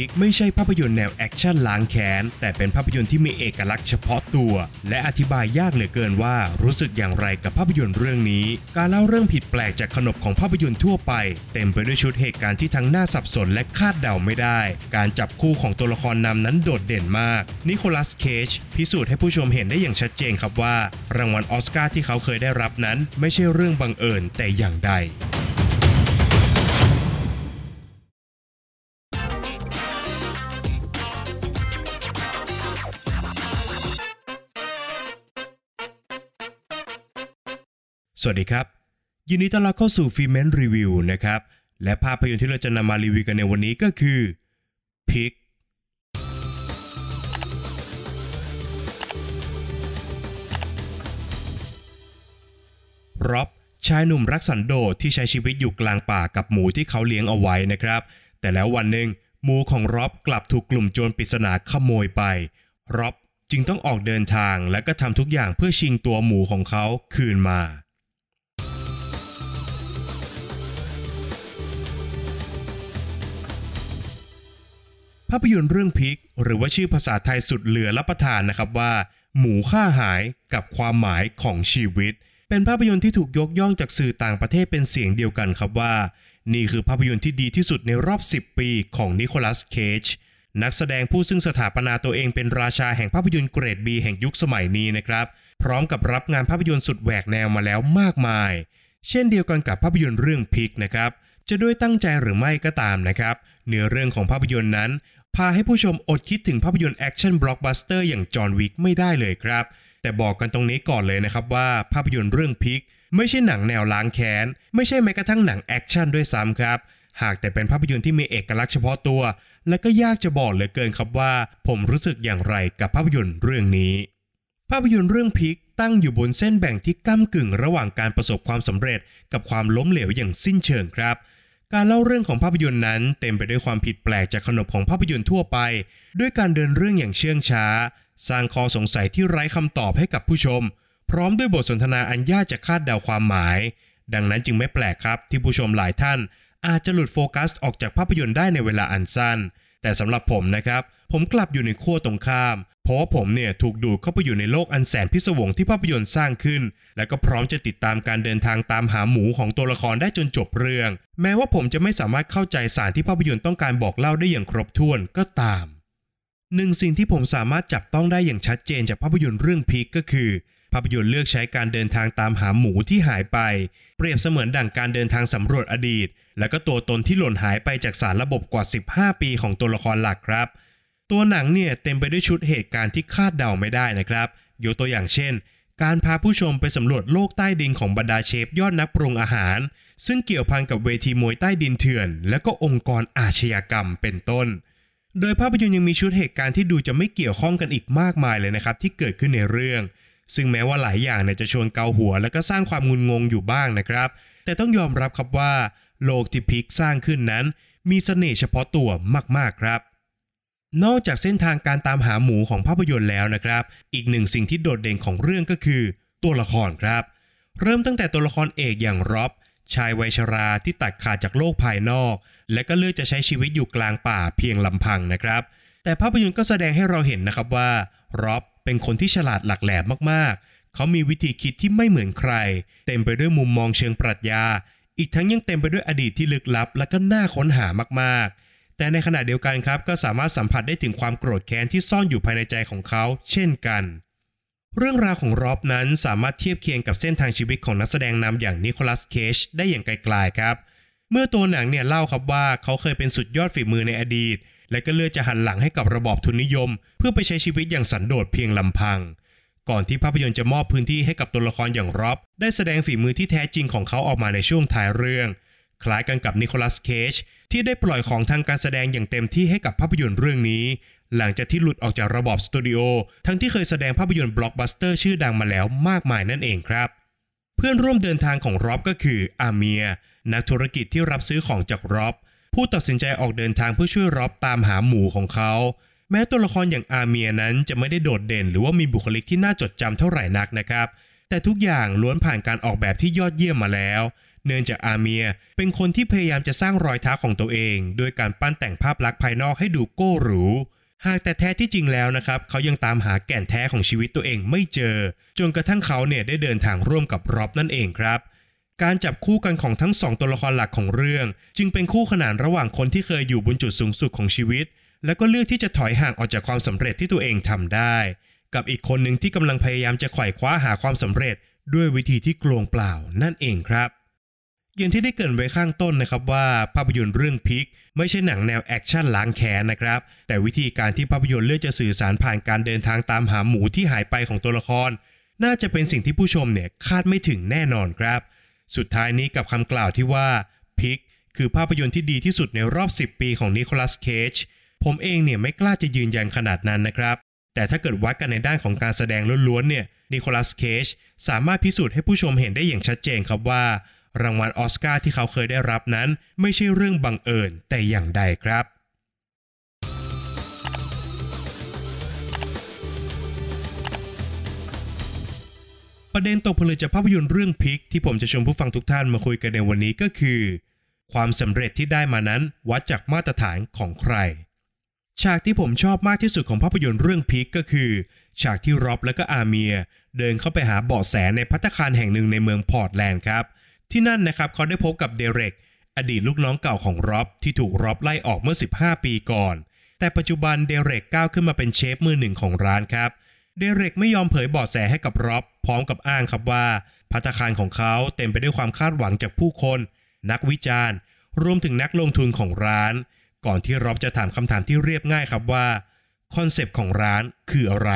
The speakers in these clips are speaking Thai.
Pig ไม่ใช่ภาพยนตร์แนวแอคชั่นล้างแค้น แต่เป็นภาพยนตร์ที่มีเอกลักษณ์เฉพาะตัว และอธิบายยากเหลือเกินว่ารู้สึกอย่างไรกับภาพยนตร์เรื่องนี้ การเล่าเรื่องผิดแปลกจากขนบของภาพยนตร์ทั่วไป เต็มไปด้วยชุดเหตุการณ์ที่ทั้งน่าสับสนและคาดเดาไม่ได้ การจับคู่ของตัวละครนำนั้นโดดเด่นมาก นิโคลัสเคจพิสูจน์ให้ผู้ชมเห็นได้อย่างชัดเจนครับว่า รางวัลออสการ์ที่เขาเคยได้รับนั้น ไม่ใช่เรื่องบังเอิญแต่อย่างใด สวัสดีครับ ยินดีต้อนรับเข้าสู่ฟิเมนรีวิวนะครับ และภาพยนตร์ที่เราจะนำมารีวิวกันในวันนี้ก็คือพิกร็อบชายหนุ่มรักสันโดษที่ใช้ชีวิตอยู่กลางป่ากับหมูที่เขาเลี้ยงเอาไว้นะครับ แต่แล้ววันหนึ่งหมูของร็อบกลับถูกกลุ่มโจรปริศนาขโมยไปร็อบจึงต้องออกเดินทางและก็ทำทุกอย่างเพื่อชิงตัวหมูของเขาคืนมา ภาพยนตร์เรื่องพิก หรือว่าชื่อภาษาไทยสุดเหลือรับประทานนะครับว่า หมูฆ่าหายกับความหมายของชีวิต เป็นภาพยนตร์ที่ถูกยกย่องจากสื่อต่างประเทศเป็นเสียงเดียวกันครับว่า นี่คือภาพยนตร์ที่ดีที่สุดในรอบ 10 ปีของนิโคลัสเคจนักแสดงผู้ซึ่งสถาปนาตัวเองเป็นราชาแห่งภาพยนตร์เกรดบีแห่งยุคสมัยนี้นะครับ พร้อมกับรับงานภาพยนตร์สุดแหวกแนวมาแล้วมากมาย เช่นเดียวกันกับภาพยนตร์เรื่อง Pig นะครับจะด้วยตั้งใจหรือไม่ก็ตามนะครับ เนื้อเรื่องของภาพยนตร์นั้น พาให้ผู้ชมอดคิดถึงภาพยนตร์แอคชั่นบล็อกบัสเตอร์อย่าง John Wick ไม่ได้เลยครับ แต่บอกกันตรงนี้ก่อนเลยนะครับว่าภาพยนตร์เรื่อง Pig ไม่ใช่หนังแนวล้างแค้น ไม่ใช่แม้กระทั่งหนังแอคชั่นด้วยซ้ำครับ หากแต่เป็นภาพยนตร์ที่มีเอกลักษณ์เฉพาะตัว และก็ยากจะบอกเหลือเกินครับว่า ผมรู้สึกอย่างไรกับภาพยนตร์เรื่องนี้ ภาพยนตร์เรื่อง Pig ตั้งอยู่บนเส้นแบ่งที่ก้ำกึ่งระหว่างการประสบความสำเร็จ กับความล้มเหลวอย่างสิ้นเชิงครับ การเล่าเรื่องของภาพยนตร์นั้นเต็มไปด้วยความผิดแปลกจากขนบของภาพยนตร์ทั่วไป ด้วยการเดินเรื่องอย่างเชื่องช้า สร้างข้อสงสัยที่ไร้คำตอบให้กับผู้ชม พร้อมด้วยบทสนทนาอันยากจะคาดเดาความหมาย ดังนั้นจึงไม่แปลกครับที่ผู้ชมหลายท่าน อาจจะหลุดโฟกัสออกจากภาพยนตร์ได้ในเวลาอันสั้น แต่สำหรับผมนะครับ ผมกลับอยู่ในขั้วตรงข้าม เพราะว่าผมเนี่ยถูกดูดเข้าไปอยู่ในโลกอันแสนพิศวงที่ภาพยนตร์สร้างขึ้น และก็พร้อมจะติดตามการเดินทางตามหาหมูของตัวละครได้จนจบเรื่อง แม้ว่าผมจะไม่สามารถเข้าใจสารที่ภาพยนตร์ต้องการบอกเล่าได้อย่างครบถ้วนก็ตามหนึ่งสิ่งที่ผมสามารถจับต้องได้อย่างชัดเจนจากภาพยนตร์เรื่องพีกก็คือ ภาพยนตร์เลือกใช้การเดินทางตามหาหมูที่หายไป เปรียบเสมือนดั่งการเดินทางสำรวจอดีต และก็ตัวตนที่หล่นหายไปจากสารระบบกว่า 15 ปีของตัวละครหลักครับ ตัวหนังเนี่ยเต็มไปด้วยชุดเหตุการณ์ที่คาดเดาไม่ได้นะครับยกตัวอย่างเช่น การพาผู้ชมไปสำรวจโลกใต้ดินของบรรดาเชฟยอดนักปรุงอาหาร ซึ่งเกี่ยวพันกับเวทีมวยใต้ดินเถื่อน และก็องค์กรอาชญากรรมเป็นต้น โดยภาพยนตร์ยังมีชุดเหตุการณ์ที่ดูจะไม่เกี่ยวข้องกันอีกมากมายเลยนะครับที่เกิดขึ้นในเรื่อง ซึ่งแม้ว่าหลายอย่างเนี่ยจะชวนเกาหัว และก็สร้างความงุนงงอยู่บ้างนะครับ แต่ต้องยอมรับครับว่า โลกที่พิกสร้างขึ้นนั้น มีเสน่ห์เฉพาะตัวมากๆครับ นอกจากเส้นทางการตามหาหมูของภาพยนตร์แล้วนะครับ อีกหนึ่งสิ่งที่โดดเด่นของเรื่องก็คือ ตัวละครครับ เริ่มตั้งแต่ตัวละครเอกอย่างร็อบชายวัยชราที่ตัดขาดจากโลกภายนอก และก็เลือกจะใช้ชีวิตอยู่กลางป่าเพียงลำพังนะครับ แต่ภาพยนตร์ก็แสดงให้เราเห็นนะครับว่าร็อบเป็นคนที่ฉลาดหลักแหลมมากๆ เขามีวิธีคิดที่ไม่เหมือนใคร เต็มไปด้วยมุมมองเชิงปรัชญา อีกทั้งยังเต็มไปด้วยอดีตที่ลึกลับ และก็น่าค้นหามากๆ แต่ในขณะเดียวกันครับก็สามารถสัมผัสได้ถึงความโกรธแค้นที่ซ่อนอยู่ภายในใจของเขา เช่นกัน เรื่องราวของรอบนั้นสามารถเทียบเคียงกับเส้นทางชีวิตของนักแสดงนำอย่างนิโคลัสเคจได้อย่างไกลๆครับ เมื่อตัวหนังเนี่ยเล่าครับว่าเขาเคยเป็นสุดยอดฝีมือในอดีต และก็เลือกจะหันหลังให้กับระบอบทุนนิยม เพื่อไปใช้ชีวิตอย่างสันโดษเพียงลำพัง ก่อนที่ภาพยนตร์จะมอบพื้นที่ให้กับตัวละครอย่างร็อบได้แสดงฝีมือที่แท้จริงของเขาออกมาในช่วงท้ายเรื่อง คล้ายกันกับนิโคลัสเคจที่ได้ปล่อยของทางการแสดงอย่างเต็มที่ให้กับภาพยนตร์เรื่องนี้ หลังจากที่หลุดออกจากระบอบสตูดิโอทั้งที่เคยแสดงภาพยนตร์บล็อกบัสเตอร์ชื่อดังมาแล้วมากมายนั่นเองครับ เพื่อนร่วมเดินทางของร็อบก็คืออาเมีย นักธุรกิจที่รับซื้อของจากร็อบผู้ตัดสินใจออกเดินทางเพื่อช่วยร็อบตามหาหมูของเขาแม้ตัวละครอย่างอาเมียนั้นจะไม่ได้โดดเด่น หรือว่ามีบุคลิกที่น่าจดจำเท่าไหร่นักนะครับ แต่ทุกอย่างล้วนผ่านการออกแบบที่ยอดเยี่ยมมาแล้ว เนื่องจากอาเมียเป็นคนที่พยายามจะสร้างรอยเท้าของตัวเองด้วยการปั้นแต่งภาพลักษณ์ภายนอกให้ดูโก้หรู หากแต่แท้ที่จริงแล้วนะครับเขายังตามหาแก่นแท้ของชีวิตตัวเองไม่เจอ จนกระทั่งเขาเนี่ยได้เดินทางร่วมกับร็อบนั่นเองครับการจับคู่กันของทั้งสองตัวละครหลักของเรื่อง จึงเป็นคู่ขนานระหว่างคนที่เคยอยู่บนจุดสูงสุดของชีวิต แล้วก็เลือกที่จะถอยห่างออกจากความสำเร็จที่ตัวเองทำได้ กับอีกคนหนึ่งที่กำลังพยายามจะไขว่คว้าหาความสำเร็จ ด้วยวิธีที่กลวงเปล่านั่นเองครับ อย่างที่ได้เกริ่นไว้ข้างต้นนะครับว่าภาพยนตร์เรื่อง Pig ไม่ใช่หนังแนวแอคชั่นล้างแค้นนะครับ แต่วิธีการที่ภาพยนตร์เลือกจะสื่อสารผ่านการเดินทางตามหาหมูที่หายไปของตัวละคร น่าจะเป็นสิ่งที่ผู้ชมเนี่ยคาดไม่ถึงแน่นอนครับ สุดท้ายนี้กับคำกล่าวที่ว่าพิกคือภาพยนตร์ที่ดีที่สุดในรอบ 10 ปีของนิโคลัสเคจผมเองเนี่ยไม่กล้าจะยืนยันขนาดนั้นนะครับ แต่ถ้าเกิดวัดกันในด้านของการแสดงล้วนๆเนี่ยนิโคลัสเคจสามารถพิสูจน์ให้ผู้ชมเห็นได้อย่างชัดเจนครับว่า รางวัลออสการ์ที่เขาเคยได้รับนั้น ไม่ใช่เรื่องบังเอิญแต่อย่างใดครับประเด็นตกผลึกจากภาพยนตร์เรื่อง Pig ที่ผมจะชวนผู้ฟังทุกท่านมาคุยกันในวันนี้ก็คือ ความสำเร็จที่ได้มานั้นวัดจากมาตรฐานของใคร ฉากที่ผมชอบมากที่สุดของภาพยนตร์เรื่อง Pig ก็คือ ฉากที่ร็อบและก็อาเมียร์ เดินเข้าไปหาเบาะแสในภัตตาคารแห่งหนึ่งในเมืองพอร์ตแลนด์ครับ ที่นั่นนะครับเขาได้พบกับเดเร็ก อดีตลูกน้องเก่าของร็อบที่ถูกร็อบไล่ออกเมื่อ 15 ปีก่อน แต่ปัจจุบันเดเร็กก้าวขึ้นมาเป็นเชฟมือหนึ่งของร้านครับ เดเร็กไม่ยอมเผยเบาะแสให้กับร็อบพร้อมกับอ้างครับว่าพัตตาคารของเขาเต็มไปด้วยความคาดหวังจากผู้คน นักวิจารณ์ รวมถึงนักลงทุนของร้าน ก่อนที่ร็อบจะถามคำถามที่เรียบง่ายครับว่าคอนเซปต์ของร้านคืออะไร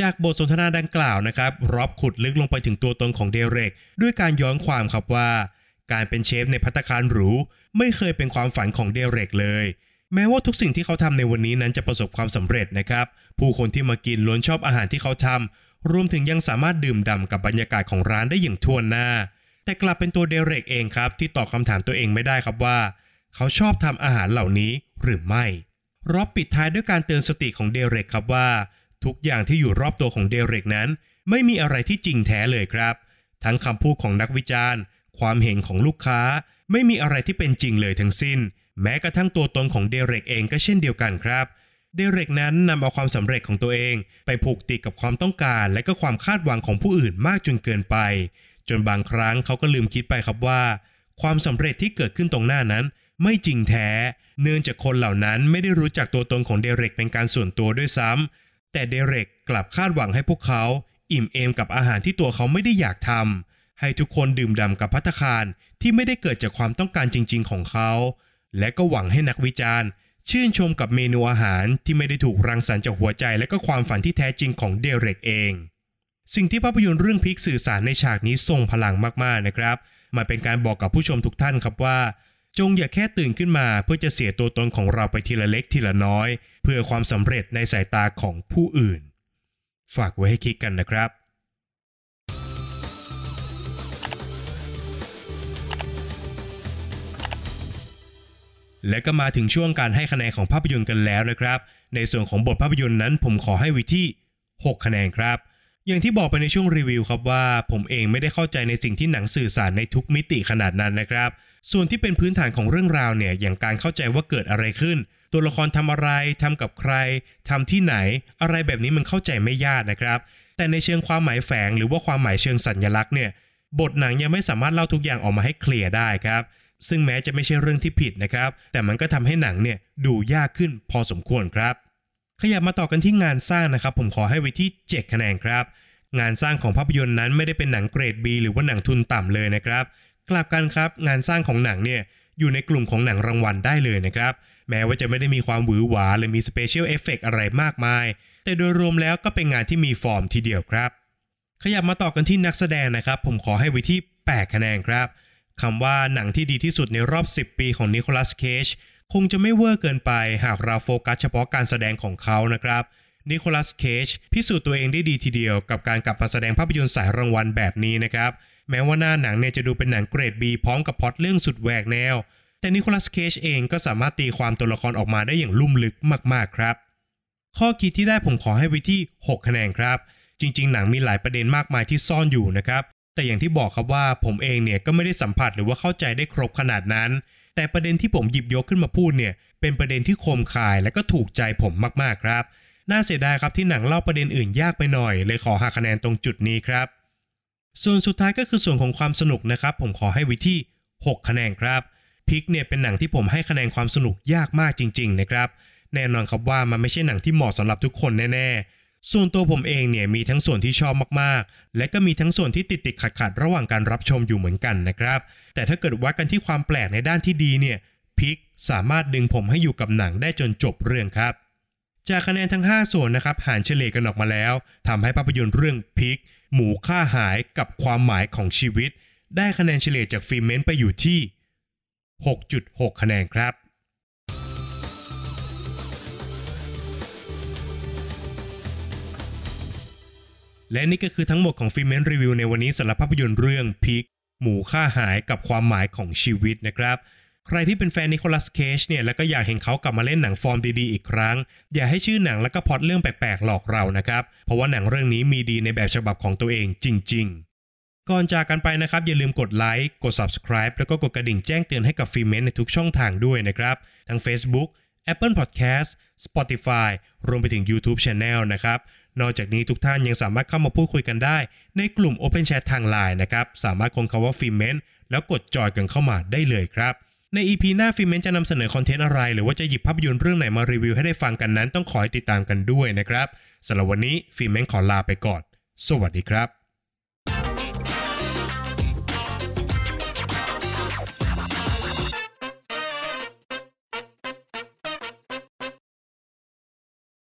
จากบทสนทนาดังกล่าวนะครับรอบขุดลึกลงไปถึงตัวตนของเดเร็กด้วยการย้อนความครับว่า การเป็นเชฟในพัตคารหรู ไม่เคยเป็นความฝันของเดเร็กเลย แม้ว่าทุกสิ่งที่เขาทำในวันนี้นั้นจะประสบความสำเร็จนะครับ ผู้คนที่มากินล้วนชอบอาหารที่เขาทำรวมถึงยังสามารถดื่มด่ำกับบรรยากาศของร้านได้อย่างทั่วหน้า แต่กลับเป็นตัวเดเร็กเองครับ ที่ตอบคำถามตัวเองไม่ได้ครับว่า เขาชอบทำอาหารเหล่านี้หรือไม่รอบปิดท้ายด้วยการเตือนสติของเดเร็กครับว่า ทุกอย่างที่อยู่รอบตัวของเดเร็กนั้น ไม่มีอะไรที่จริงแท้เลยครับ ทั้งคำพูดของนักวิจารณ์ ความเห็นของลูกค้า ไม่มีอะไรที่เป็นจริงเลยทั้งสิ้น แม้กระทั่งตัวตนของเดเร็กเองก็เช่นเดียวกันครับเดเร็กนั้นนำเอาความสำเร็จของตัวเอง ไปผูกติดกับความต้องการและก็ความคาดหวังของผู้อื่นมากจนเกินไป จนบางครั้งเขาก็ลืมคิดไปครับว่า ความสำเร็จที่เกิดขึ้นตรงหน้านั้น ไม่จริงแท้ เนื่องจากคนเหล่านั้นไม่ได้รู้จักตัวตนของเดเร็กเป็นการส่วนตัวด้วยซ้ำ แต่เดเร็กกลับคาดหวังให้พวกเขาอิ่มเอมกับอาหารที่ตัวเขาไม่ได้อยากทำให้ทุกคนดื่มด่ำกับพัตคารที่ไม่ได้เกิดจากความต้องการจริง ๆ ของเขา และก็หวังให้นักวิจารณ์ ชื่นชมกับเมนูอาหารที่ไม่ได้ถูกรังสรรค์จากหัวใจและก็ความฝันที่แท้จริงของเดเร็กเอง สิ่งที่ภาพยนตร์เรื่องพิกสื่อสารในฉากนี้ทรงพลังมากๆนะครับ มันเป็นการบอกกับผู้ชมทุกท่านครับว่า จงอย่าแค่ตื่นขึ้นมาเพื่อจะเสียตัวตนของเราไปทีละเล็กทีละน้อย เพื่อความสำเร็จในสายตาของผู้อื่น ฝากไว้ให้คิดกันนะครับ และก็มาถึงช่วงการให้คะแนนของภาพยนตร์กันแล้วนะครับ ในส่วนของบทภาพยนตร์นั้น ผมขอให้วิที่ 6 คะแนนครับอย่างที่บอกไปในช่วงรีวิวครับว่า ผมเองไม่ได้เข้าใจในสิ่งที่หนังสื่อสารในทุกมิติขนาดนั้นนะครับ ส่วนที่เป็นพื้นฐานของเรื่องราวเนี่ยอย่างการเข้าใจว่าเกิดอะไรขึ้น ตัวละครทำอะไรทำกับใครทำที่ไหน อะไรแบบนี้มันเข้าใจไม่ยากนะครับ แต่ในเชิงความหมายแฝงหรือว่าความหมายเชิงสัญลักษณ์เนี่ยบทหนังยังไม่สามารถเล่าทุกอย่างออกมาให้เคลียร์ได้ครับซึ่งแม้จะไม่ใช่เรื่องที่ผิดนะครับ แต่มันก็ทำให้หนังเนี่ยดูยากขึ้นพอสมควรครับ ขยับมาต่อกันที่งานสร้างนะครับ ผมขอให้ไว้ที่ 7 คะแนนครับ งานสร้างของภาพยนตร์นั้นไม่ได้เป็นหนังเกรด B หรือว่าหนังทุนต่ำเลยนะครับ กลับกันครับ งานสร้างของหนังเนี่ยอยู่ในกลุ่มของหนังรางวัลได้เลยนะครับ แม้ว่าจะไม่ได้มีความหวือหวา หรือมี special effect อะไรมากมาย แต่โดยรวมแล้วก็เป็นงานที่มีฟอร์มทีเดียวครับ ขยับมาต่อกันที่นักแสดงนะครับ ผมขอให้ไว้ที่ 8 คะแนนครับคำว่าหนังที่ดีที่สุดในรอบ 10 ปีของนิโคลัสเคจคงจะไม่เวอร์เกินไปหากเราโฟกัสเฉพาะการแสดงของเขานะครับนิโคลัสเคจพิสูจน์ตัวเองได้ดีทีเดียวกับการกลับมาแสดงภาพยนตร์สายรางวัลแบบนี้นะครับ แม้ว่าหน้าหนังเนี่ยจะดูเป็นหนังเกรด B พร้อมกับพล็อตเรื่องสุดแหวกแนว แต่นิโคลัสเคจเองก็สามารถตีความตัวละครออกมาได้อย่างลุ่มลึกมากๆครับ ข้อคิดที่ได้ผมขอให้ไว้ที่ 6 คะแนนครับ จริง ๆ หนังมีหลายประเด็นมากมายที่ซ่อนอยู่นะครับแต่อย่างที่บอกครับว่าผมเองเนี่ยก็ไม่ได้สัมผัสหรือว่าเข้าใจได้ครบขนาดนั้น แต่ประเด็นที่ผมหยิบยกขึ้นมาพูดเนี่ยเป็นประเด็นที่คมคายและก็ถูกใจผมมากๆครับ น่าเสียดายครับที่หนังเล่าประเด็นอื่นยากไปหน่อย เลยขอหักคะแนนตรงจุดนี้ครับ ส่วนสุดท้ายก็คือส่วนของความสนุกนะครับ ผมขอให้ไวิที่ 6 คะแนนครับพิกเนี่ยเป็นหนังที่ผมให้คะแนนความสนุกยากมากจริง ๆ นะครับ แน่นอนครับว่ามันไม่ใช่หนังที่เหมาะสำหรับทุกคนแน่ๆ ส่วนตัวผมเองเนี่ยมีทั้งส่วนที่ชอบมากๆ และก็มีทั้งส่วนที่ติดติดขัดขัดๆระหว่างการรับชมอยู่เหมือนกันนะครับ แต่ถ้าเกิดวัดกันที่ความแปลกในด้านที่ดีเนี่ยพิกสามารถดึงผมให้อยู่กับหนังได้จนจบเรื่องครับ จากคะแนนทั้ง 5 ส่วนนะครับหารเฉลี่ยกันออกมาแล้วทำให้ภาพยนตร์เรื่อง Pig หมูข้าหายกับความหมายของชีวิต ได้คะแนนเฉลี่ยจากฟิล์มเมนต์ไปอยู่ที่ 6.6 คะแนนครับ และนี่ก็คือทั้งหมดของฟิล์มเมนต์รีวิวในวันนี้สำหรับภาพยนตร์เรื่อง Pig หมูข้าหายกับความหมายของชีวิตนะครับ ใครที่เป็นแฟนนิโคลัสเคจเนี่ยแล้วก็อยากเห็นเขากลับมาเล่นหนังฟอร์มดีๆอีกครั้ง อย่าให้ชื่อหนังแล้วก็พล็อตเรื่องแปลกๆหลอกเรานะครับ เพราะว่าหนังเรื่องนี้มีดีในแบบฉบับของตัวเองจริง ๆก่อนจากกันไปนะครับ อย่าลืมกดไลค์กด subscribe แล้วก็กดกระดิ่งแจ้งเตือนให้กับฟิเมนในทุกช่องทางด้วยนะครับ ทั้ง Facebook Apple Podcast Spotify รวมไปถึง YouTube Channel นะครับ นอกจากนี้ทุกท่านยังสามารถเข้ามาพูดคุยกันได้ ในกลุ่ม Open Chat ทาง Line นะครับ สามารถค้นคำว่าฟิเมนแล้วกดจอยกันเข้ามาได้เลยครับ ใน EP หน้าฟิเมนจะนำเสนอคอนเทนต์อะไร หรือว่าจะหยิบภาพยนตร์เรื่องไหนมารีวิวให้ได้ฟังกันนั้น ต้องขอให้ติดตามกันด้วยนะครับสำหรับวันนี้ฟิเมนขอลาไปก่อน สวัสดีครับ